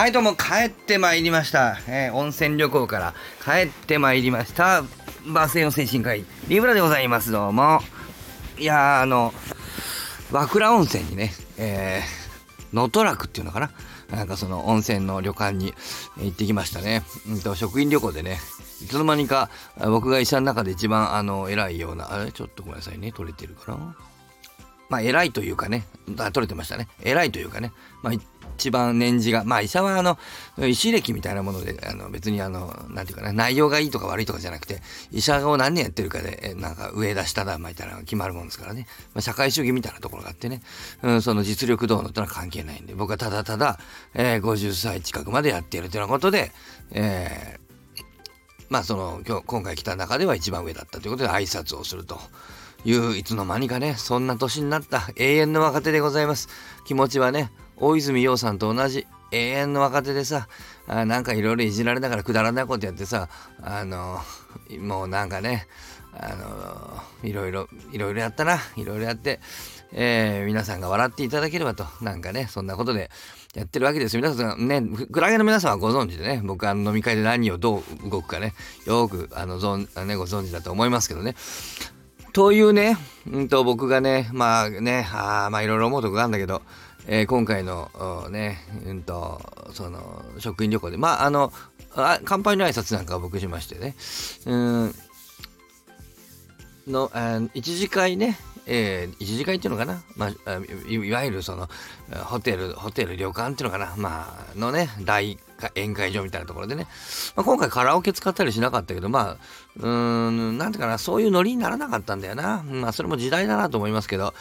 はいどうも帰ってまいりました、えー温泉旅行から帰ってまいりました。バスへの精神科医リブラでございますどうも。いやあの和倉温泉にねえ能登楽っていうのかな。なんかその温泉の旅館に行ってきましたね、うんと、職員旅行でねいつの間にか僕が医者の中で一番あの偉いようなあれ？ちょっとごめんなさいね。取れてるかな？まあ、偉いというかね、あ取れてましたね。偉いというかね、まあ、一番年次が、まあ、医者は、あの、医師歴みたいなもので、あの、別に、あの、なんていうかな、内容がいいとか悪いとかじゃなくて、医者を何年やってるかで、なんか、上だ、下だ、みたいなのが決まるもんですからね。まあ、社会主義みたいなところがあってね、うん、その実力どうのってのは関係ないんで、僕はただただ、えー50歳近くまでやっているということで、えーまあその今日今回来た中では一番上だったということで挨拶をするといういつの間にかねそんな年になった永遠の若手でございます。気持ちはね大泉洋さんと同じ永遠の若手でさあなんかいろいろいじられながらくだらないことやってさあのもうなんかねあのいろいろいろいろやったないろいろやって、えー皆さんが笑っていただければとなんかねそんなことでやってるわけです皆さんねクラゲの皆さんはご存知でね僕あの飲み会で何をどう動くかねよくあのぞんねご存知だと思いますけどね。というね、うんと僕がね、まあね、あまあいろいろ思うとこがあるんだけど、えー今回のね、うんと、その、職員旅行で、まああの、あ乾杯の挨拶なんかは僕しましてね、うん、の、あ一次会ね、えー一次会っていうのかな、まあ、いわゆるそのホテルホテル旅館っていうのかな、まあのね大宴会場みたいなところでね、まあ、今回カラオケ使ったりしなかったけどまあうーんなんていうかなそういうノリにならなかったんだよな。まあそれも時代だなと思いますけど。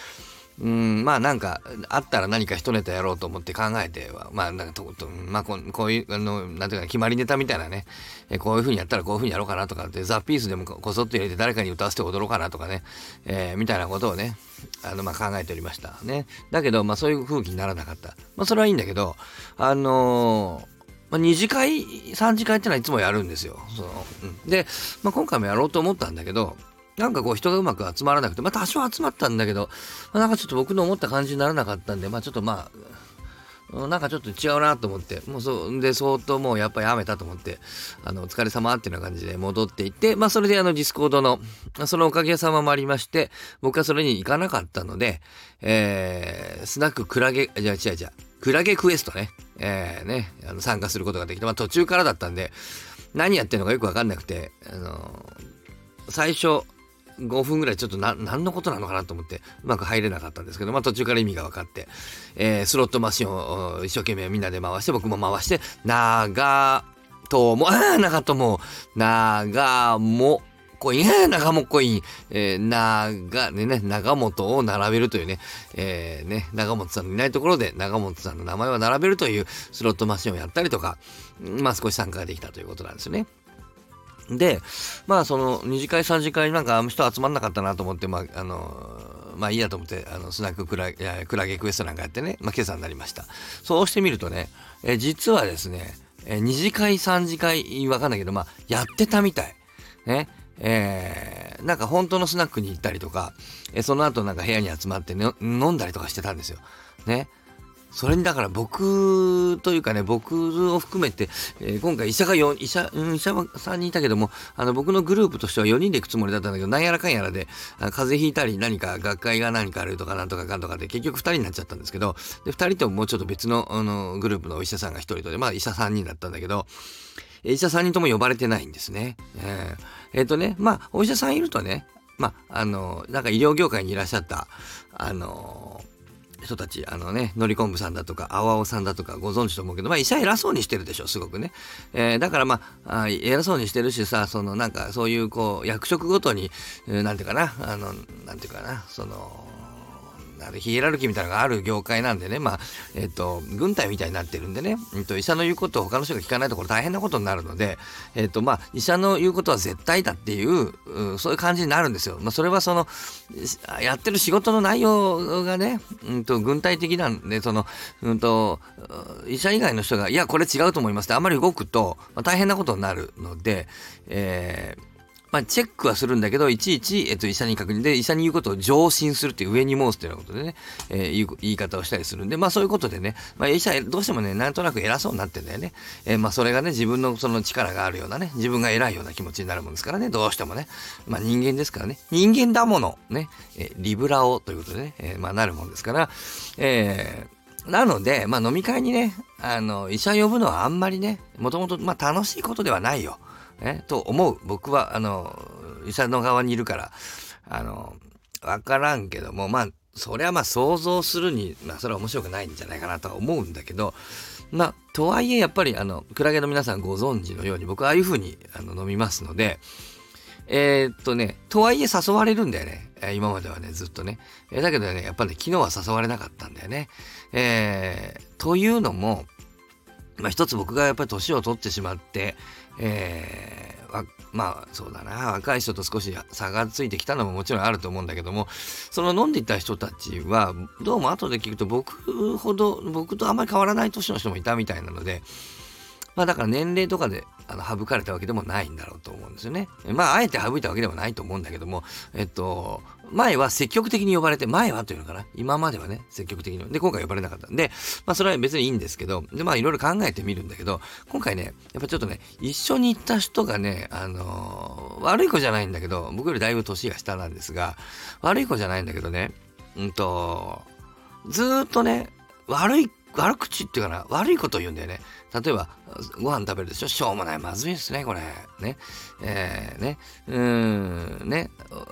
うんまあなんかあったら何か一ネタやろうと思って考えてはまあなんかととまあこうこういうあのなんていうか決まりネタみたいなね。えこういう風にやったらこういう風にやろうかなとかってザ・ピースでもこそっと入れて誰かに歌わせて踊ろうかなとかね、えーみたいなことをねあのまあ考えておりましたね。だけどまあそういう雰囲気にならなかった。まあそれはいいんだけどあのーまあ、2次会3次会ってのはいつもやるんですよ。そのうん、で、まあ、今回もやろうと思ったんだけどなんかこう人がうまく集まらなくてまあ多少集まったんだけど、まあ、なんかちょっと僕の思った感じにならなかったんでまあちょっとまあなんかちょっと違うなと思って。もうそうで相当もうやっぱりやめたと思って。あのお疲れ様っていうような感じで戻っていってまあそれであのディスコードのそのおかげさまもありまして僕はそれに行かなかったので、えー、スナッククラゲじゃあ違う違う。クラゲクエストね、えー、ねあの参加することができて、まあ、途中からだったんで何やってるのかよく分かんなくて、あの最初5分ぐらいちょっとな何のことなのかなと思ってうまく入れなかったんですけど、まあ、途中から意味が分かって、えースロットマシンを一生懸命みんなで回して僕も回して長友 あー長友長もコイン、えー長もコイン、えー、長、ね、ね、長本を並べるというね、えーね、長本さんのいないところで長本さんの名前を並べるというスロットマシンをやったりとか、まあ少し参加ができたということなんですよね。で、まあその二次会三次会なんかあの人集まんなかったなと思って、まああのまあいいやと思って、あのスナッククラいやクラゲクエストなんかやってね、まあ今朝になりました。そうしてみるとね、え実はですね、え二次会三次会わかんないけど、まあやってたみたい。ね。えーなんか本当のスナックに行ったりとか、えその後なんか部屋に集まって、ね、飲んだりとかしてたんですよ。ね。それにだから僕というかね、僕を含めて、えー今回医者が4、医者、うん、医者は3人いたけども、あの僕のグループとしては4人で行くつもりだったんだけど、なんやらかんやらで、あ風邪ひいたり何か学会が何かあるとかなんとかかんとかで結局2人になっちゃったんですけど、で、2人とももうちょっと別のあのグループのお医者さんが1人とで、まあ医者3人だったんだけど、医者3人とも呼ばれてないんですね。えーえーとね、まあお医者さんいるとね、まあ、あの、なんか医療業界にいらっしゃった、あの人たち、あのね、乗り込むさんだとか、あわおさんだとかご存知と思うけど、まあ医者偉そうにしてるでしょ、すごくね。えーだからまあ、あ偉そうにしてるしさ、そのなんかそういうこう、役職ごとに、えーなんていうかな、あの、なんていうかな、その、あれヒエラルキーみたいなのがある業界なんでね、まあ、えっ、と、軍隊みたいになってるんでね、うんと、医者の言うことを他の人が聞かないところ大変なことになるので、えっ、と、まあ、医者の言うことは絶対だっていう、うそういう感じになるんですよ。まあ、それはその、やってる仕事の内容がね、うんと、軍隊的なんで、その、うんと、医者以外の人が、いや、これ違うと思いますってあんまり動くと、まあ大変なことになるので、えーまあ、チェックはするんだけど、いちいち、えっと、医者に確認で、医者に言うことを上申するっていう上に申すっていうようなことでね、えー、言言い方をしたりするんで、まあそういうことでね、まあ医者、どうしてもね、なんとなく偉そうになってんだよね。えー、まあそれがね、自分のその力があるようなね、自分が偉いような気持ちになるもんですからね、どうしてもね。まあ人間ですからね、人間だもの、ね、えー、リブラオということでね、えー、まあなるもんですから、えー、なので、まあ飲み会にね、あの、医者呼ぶのはあんまりね、もともと、まあ楽しいことではないよ。えと思う。僕は、あの、医者の側にいるから、あの、わからんけども、まあ、それはまあ想像するに、まあそれは面白くないんじゃないかなとは思うんだけど、まあ、とはいえやっぱりあの、クラゲの皆さんご存知のように僕はああいう風にあの飲みますので、えー、っとね、とはいえ誘われるんだよね。今まではね、ずっとね。えー、だけどね、やっぱり、ね、昨日は誘われなかったんだよね。えー、というのも、まあ一つ僕がやっぱり年を取ってしまって、えー、まあそうだな。若い人と少し差がついてきたのももちろんあると思うんだけどもその飲んでいた人たちはどうも後で聞くと僕ほど僕とあんまり変わらない年の人もいたみたいなのでまあだから年齢とかであの省かれたわけでもないんだろうと思うんですよね。まああえて省いたわけでもないと思うんだけども、えっと、前は積極的に呼ばれて、前はというのかな今まではね、積極的に。で、今回呼ばれなかったんで、まあそれは別にいいんですけど、で、まあいろいろ考えてみるんだけど、今回ね、やっぱちょっとね、一緒に行った人がね、あのー、悪い子じゃないんだけど、僕よりだいぶ年が下なんですが、悪い子じゃないんだけどね、うんと、ずっとね、悪い悪口っていうかな、悪いことを言うんだよね。例えば、ご飯食べるでしょ？しょうもない。まずいですね、これ。ね。えー、ね。うん、ね。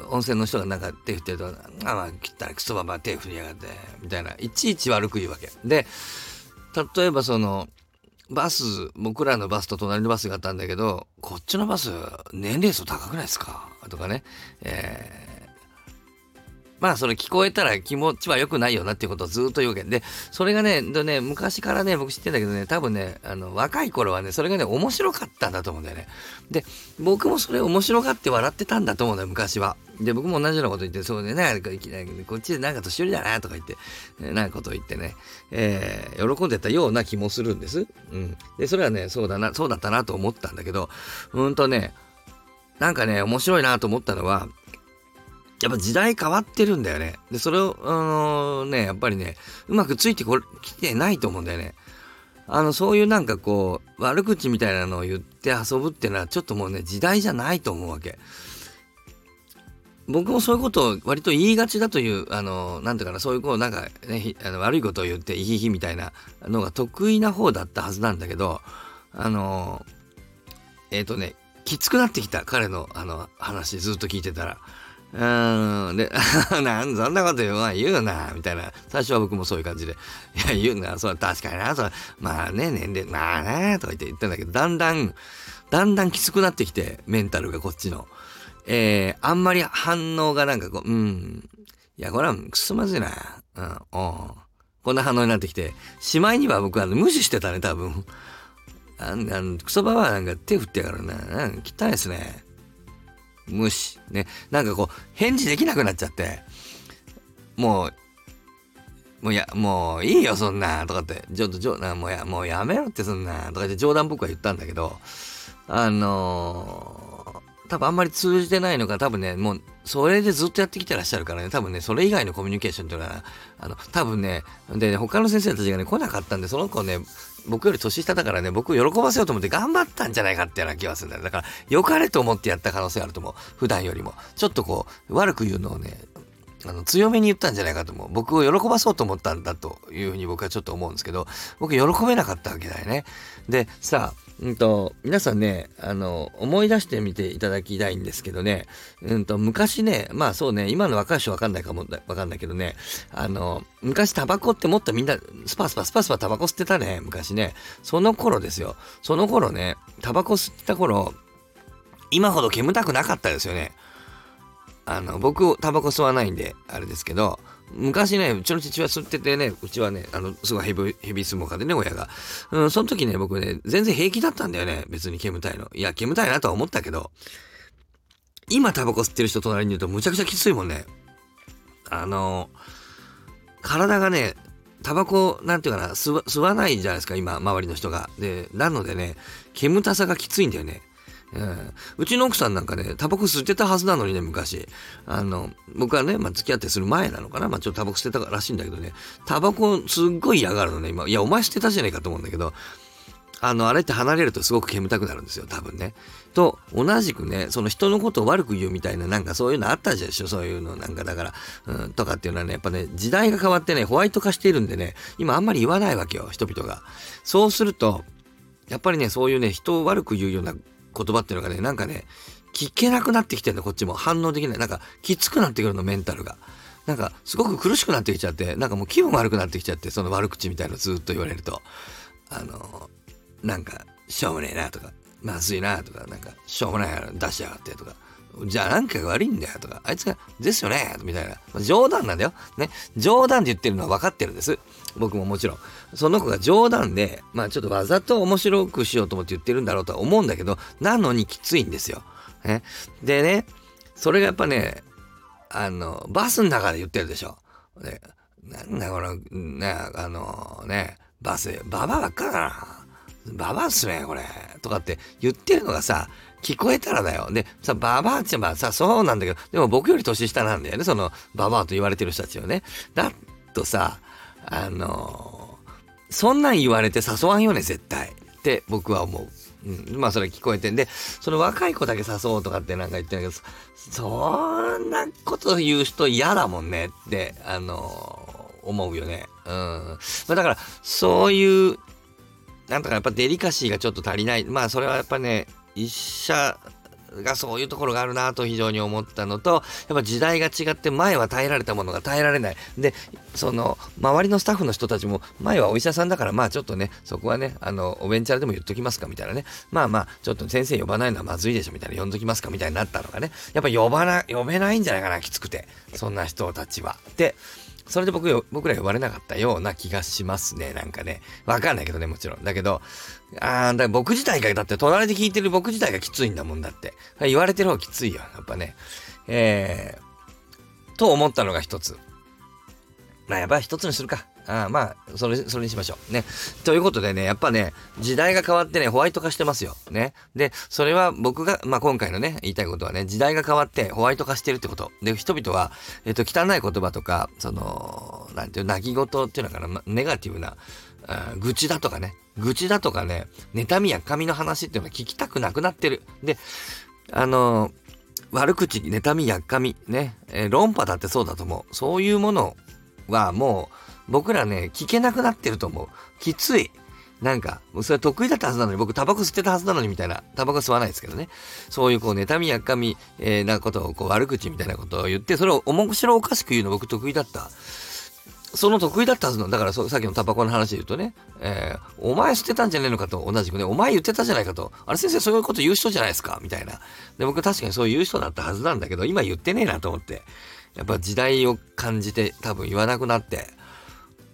温泉の人がなんか手振ってると、あ、まあ、切ったらクソババ手振りやがって、みたいな。いちいち悪く言うわけ。で、例えばその、バス、僕らのバスと隣のバスがあったんだけど、こっちのバス、年齢層高くないですか？とかね。えーまあそれ聞こえたら気持ちは良くないよなっていうことをずっと言うわけで、それがね、ね、昔からね、僕知ってんだけどね、多分ね、あの、若い頃はね、それがね、面白かったんだと思うんだよね。で、僕もそれ面白がって笑ってたんだと思うんだよ、昔は。で、僕も同じようなこと言って、そうでね、いきなり、こっちでなんか年寄りだな、とか言って、なんかこと言ってね、えー、喜んでたような気もするんです。うん。で、それはね、そうだな、そうだったなと思ったんだけど、うんとね、なんかね、面白いなと思ったのは、やっぱ時代変わってるんだよね。で、それを、あのー、ね、やっぱりね、うまくついてこきてないと思うんだよね。あの、そういうなんかこう、悪口みたいなのを言って遊ぶっていうのは、ちょっともうね、時代じゃないと思うわけ。僕もそういうことを割と言いがちだという、あの、なんていうかな、そういうこう、なんかね、あの悪いことを言って、いひひみたいなのが得意な方だったはずなんだけど、あの、えっ、ー、とね、きつくなってきた、彼の、あの、話ずっと聞いてたら。うん。で、なんそんなこと言うな言うな、みたいな。最初は僕もそういう感じで。いや、言うな、そう、確かにな、そう、まあね、年齢、まあね、とか言って言ってんだけど、だんだん、だんだんきつくなってきて、メンタルがこっちの。えー、あんまり反応がなんかこう、うん。いや、これはくそまずいな。うん、おこんな反応になってきて、しまいには僕は無視してたね、多分。あんクソババアなんか手振ってやからな。うん汚いですね。無視。ね。なんかこう、返事できなくなっちゃって、もう、もうや、もういいよ、そんな、とかって、ちょっと、ちょもうや、もうやめろって、そんな、とかって冗談僕は言ったんだけど、あのー、多分あんまり通じてないのが、多分ね、もう、それでずっとやってきてらっしゃるからね、多分ね、それ以外のコミュニケーションっていうのは、あの、多分ね、で、他の先生たちがね、来なかったんで、その子ね、僕より年下だからね、僕を喜ばせようと思って頑張ったんじゃないかっていうような気がするんだよ。だから、良かれと思ってやった可能性あると思う。普段よりも。ちょっとこう、悪く言うのをね、あの強めに言ったんじゃないかと思う。僕を喜ばそうと思ったんだというふうに僕はちょっと思うんですけど、僕喜べなかったわけだよね。で、さあ、うんと、皆さんね、あの、思い出してみていただきたいんですけどね、うんと、昔ね、まあそうね、今の若い人わかんないかも、わかんないけどね、あの、昔タバコってもっとみんな、スパスパスパスパタバコ吸ってたね、昔ね。その頃ですよ。その頃ね、タバコ吸ってた頃、今ほど煙たくなかったですよね。あの、僕、タバコ吸わないんで、あれですけど、昔ね、うちの父親吸っててね、うちはね、あの、すごいヘビ、ヘビスモーカーでね、親が。うん、その時ね、僕ね、全然平気だったんだよね、別に煙たいの。いや、煙たいなとは思ったけど、今タバコ吸ってる人隣にいるとむちゃくちゃきついもんね。あの、体がね、タバコ、なんていうかな、吸わないじゃないですか、今、周りの人が。で、なのでね、煙たさがきついんだよね。うん、うちの奥さんなんかね、タバコ吸ってたはずなのにね、昔。あの、僕はね、まあ、付き合ってする前なのかな。まあ、ちょっとタバコ捨てたらしいんだけどね、タバコすっごい嫌がるのね、今。いや、お前捨てたじゃねえかと思うんだけど、あの、あれって離れるとすごく煙たくなるんですよ、多分ね。と、同じくね、その人のことを悪く言うみたいな、なんかそういうのあったじゃでしょ、そういうの。なんかだから、うん、とかっていうのはね、やっぱね、時代が変わってね、ホワイト化しているんでね、今あんまり言わないわけよ、人々が。そうすると、やっぱりね、そういうね、人を悪く言うような言葉っていうのがね、なんかね、聞けなくなってきてんだ、こっちも。反応できない。なんか、きつくなってくるの、メンタルが。なんか、すごく苦しくなってきちゃって、なんかもう気分悪くなってきちゃって、その悪口みたいのずっと言われると。あの、なんか、しょうもねえなとか、まずいなとか、なんか、しょうもないから出しやがってとか、じゃあなんかが悪いんだよとか、あいつが、ですよねみたいな。冗談なんだよ。ね。冗談で言ってるのは分かってるんです。僕ももちろん。その子が冗談で、まあちょっとわざと面白くしようと思って言ってるんだろうとは思うんだけど、なのにきついんですよ。ね。でね、それがやっぱね、あの、バスの中で言ってるでしょ。ね、なんだこの、ね、あのね、バス、ババばっかだな。ババアっすね、これ。とかって言ってるのがさ、聞こえたらだよ。で、さ、ババアってばさ、そうなんだけど、でも僕より年下なんだよね、その、ババアと言われてる人たちはね。だとさ、あのー、そんなん言われて誘わんよね、絶対。って僕は思う。うん、まあそれ聞こえてんで、その若い子だけ誘おうとかってなんか言ってるけど、そんなこと言う人嫌だもんねって、あのー、思うよね。うん。まあだから、そういうなんとかやっぱデリカシーがちょっと足りない。まあそれはやっぱね、医者がそういうところがあるなと非常に思ったのと、やっぱ時代が違って前は耐えられたものが耐えられない。で、その周りのスタッフの人たちも前はお医者さんだからまあちょっとね、そこはね、あの、おベンチャーでも言っときますかみたいなね。まあまあ、ちょっと先生呼ばないのはまずいでしょみたいな呼んどきますかみたいになったのがね。やっぱ呼ばな、呼べないんじゃないかな、きつくて。そんな人たちは。で、それで僕よ、僕ら呼ばれなかったような気がしますね。なんかね。わかんないけどね、もちろん。だけど、あー、だ僕自体が、だって隣で聞いてる僕自体がきついんだもんだって。言われてる方きついよ。やっぱね。えー、と思ったのが一つ。まあ、やっぱ一つにするか。あまあ、それ、それにしましょう。ね。ということでね、やっぱね、時代が変わってね、ホワイト化してますよ。ね。で、それは僕が、まあ今回のね、言いたいことはね、時代が変わってホワイト化してるってこと。で、人々は、えっ、と、汚い言葉とか、その、なんていう、泣き言っていうのかな、ネガティブな、愚痴だとかね、愚痴だとかね、妬みや神の話っていうのは聞きたくなくなってる。で、あの悪口、妬みやっかみ、ね、えー、論破だってそうだと思う。そういうものはもう、僕らね、聞けなくなってると思う。きつい。なんか、それは得意だったはずなのに、僕タバコ吸ってたはずなのにみたいな、タバコ吸わないですけどね。そういうこう、妬みやっかみ、えー、なことを、こう、悪口みたいなことを言って、それを面白おかしく言うの僕得意だった。その得意だったはずの、だからさっきのタバコの話で言うとね、えー、お前捨てたんじゃねえのかと同じくね、お前言ってたじゃないかと、あれ先生そういうこと言う人じゃないですか？みたいな。で、僕確かにそういう人だったはずなんだけど、今言ってねえなと思って。やっぱ時代を感じて多分言わなくなって、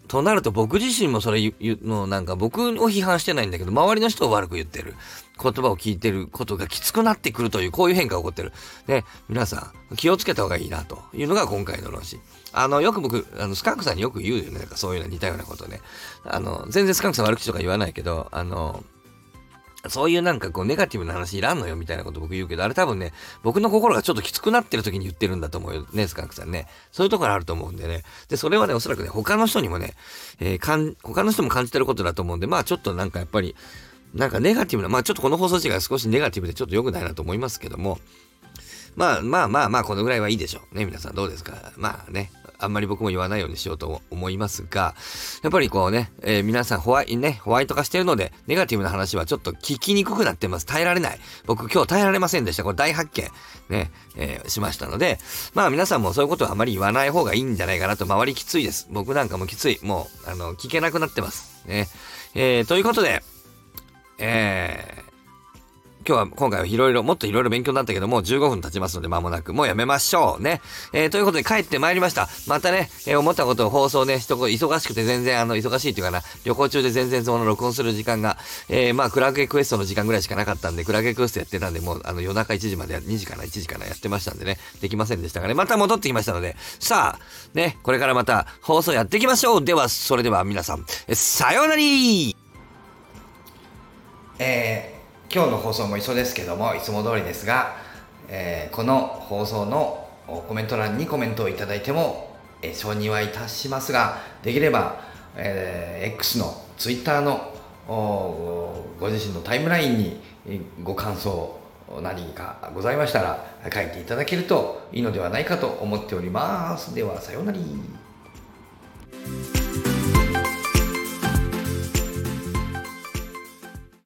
となると僕自身もそれ言うのなんか僕を批判してないんだけど、周りの人を悪く言ってる。言葉を聞いてることがきつくなってくるという、こういう変化が起こってる。で、皆さん気をつけた方がいいなというのが今回の論旨。あの、よく僕、あの、スカンクさんによく言うよね。なんかそういうの似たようなことね。あの、全然スカンクさん悪口とか言わないけど、あの、そういうなんかこうネガティブな話いらんのよみたいなこと僕言うけど、あれ多分ね、僕の心がちょっときつくなってる時に言ってるんだと思うよね、スカンクさんね。そういうところあると思うんでね。で、それはね、おそらくね、他の人にもね、えー、かん、他の人も感じてることだと思うんで、まあちょっとなんかやっぱり、なんかネガティブな、まあちょっとこの放送時間少しネガティブでちょっと良くないなと思いますけども、まあまあまあまあ、このぐらいはいいでしょう。ね、皆さんどうですかまあね、あんまり僕も言わないようにしようと思いますが、やっぱりこうね、えー、皆さんホワイね、ホワイト化してるので、ネガティブな話はちょっと聞きにくくなってます。耐えられない。僕今日耐えられませんでした。これ大発見、ね、えー、しましたので、まあ皆さんもそういうことはあまり言わない方がいいんじゃないかなと、周りきついです。僕なんかもきつい。もう、あの、聞けなくなってます。ね。えー、ということで、えー、今日は今回はいろいろ、もっといろいろ勉強になったけども、15分経ちますので間もなく、もうやめましょうね。えー、ということで帰ってまいりました。またね、えー、思ったことを放送ね、一言、忙しくて全然、あの、忙しいっていうかな、旅行中で全然その録音する時間が、えー、まあ、クラゲクエストの時間ぐらいしかなかったんで、クラゲクエストやってたんで、もう、あの、夜中1時まで、2時かな、1時かな、やってましたんでね、できませんでしたがね、また戻ってきましたので、さあ、ね、これからまた放送やっていきましょう。では、それでは皆さん、さようならえー今日の放送も一緒ですけどもいつも通りですが、えーこの放送のコメント欄にコメントをいただいても、えー承認はいたしますができれば、えー X の Twitter のご自身のタイムラインにご感想何かございましたら書いていただけるといいのではないかと思っております。ではさようなら。